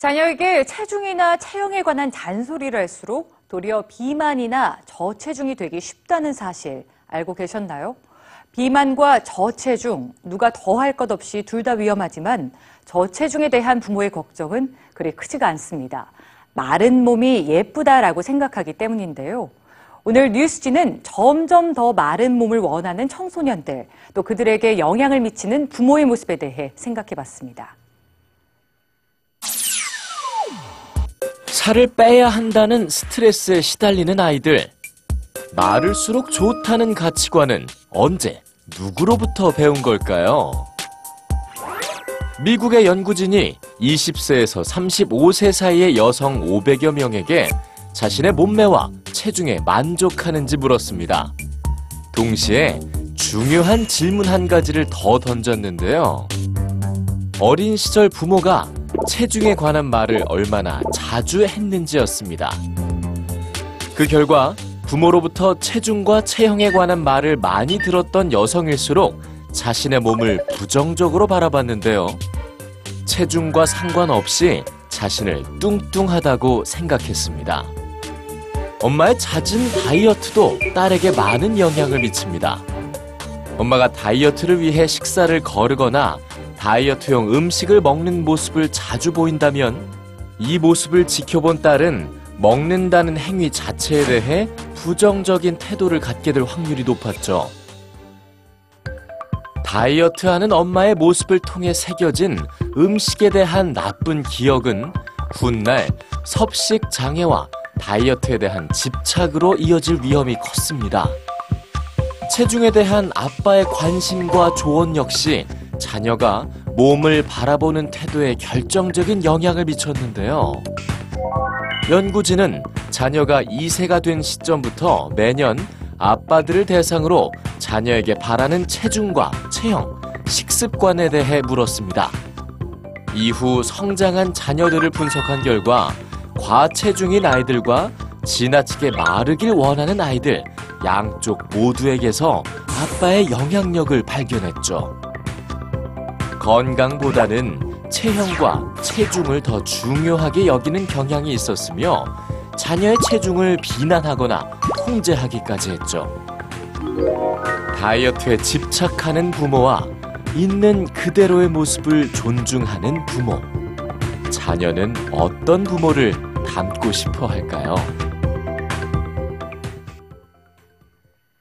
자녀에게 체중이나 체형에 관한 잔소리를 할수록 도리어 비만이나 저체중이 되기 쉽다는 사실 알고 계셨나요? 비만과 저체중, 누가 더 할 것 없이 둘 다 위험하지만 저체중에 대한 부모의 걱정은 그리 크지가 않습니다. 마른 몸이 예쁘다라고 생각하기 때문인데요. 오늘 뉴스지는 점점 더 마른 몸을 원하는 청소년들, 또 그들에게 영향을 미치는 부모의 모습에 대해 생각해 봤습니다. 살을 빼야 한다는 스트레스에 시달리는 아이들. 마를수록 좋다는 가치관은 언제, 누구로부터 배운 걸까요? 미국의 연구진이 20세에서 35세 사이의 여성 500여 명에게 자신의 몸매와 체중에 만족하는지 물었습니다. 동시에 중요한 질문 한 가지를 더 던졌는데요. 어린 시절 부모가 체중에 관한 말을 얼마나 자주 했는지였습니다. 그 결과 부모로부터 체중과 체형에 관한 말을 많이 들었던 여성일수록 자신의 몸을 부정적으로 바라봤는데요. 체중과 상관없이 자신을 뚱뚱하다고 생각했습니다. 엄마의 잦은 다이어트도 딸에게 많은 영향을 미칩니다. 엄마가 다이어트를 위해 식사를 거르거나 다이어트용 음식을 먹는 모습을 자주 보인다면 이 모습을 지켜본 딸은 먹는다는 행위 자체에 대해 부정적인 태도를 갖게 될 확률이 높았죠. 다이어트하는 엄마의 모습을 통해 새겨진 음식에 대한 나쁜 기억은 훗날 섭식 장애와 다이어트에 대한 집착으로 이어질 위험이 컸습니다. 체중에 대한 아빠의 관심과 조언 역시 자녀가 몸을 바라보는 태도에 결정적인 영향을 미쳤는데요. 연구진은 자녀가 2세가 된 시점부터 매년 아빠들을 대상으로 자녀에게 바라는 체중과 체형, 식습관에 대해 물었습니다. 이후 성장한 자녀들을 분석한 결과 과체중인 아이들과 지나치게 마르길 원하는 아이들 양쪽 모두에게서 아빠의 영향력을 발견했죠. 건강보다는 체형과 체중을 더 중요하게 여기는 경향이 있었으며 자녀의 체중을 비난하거나 통제하기까지 했죠. 다이어트에 집착하는 부모와 있는 그대로의 모습을 존중하는 부모. 자녀는 어떤 부모를 닮고 싶어 할까요?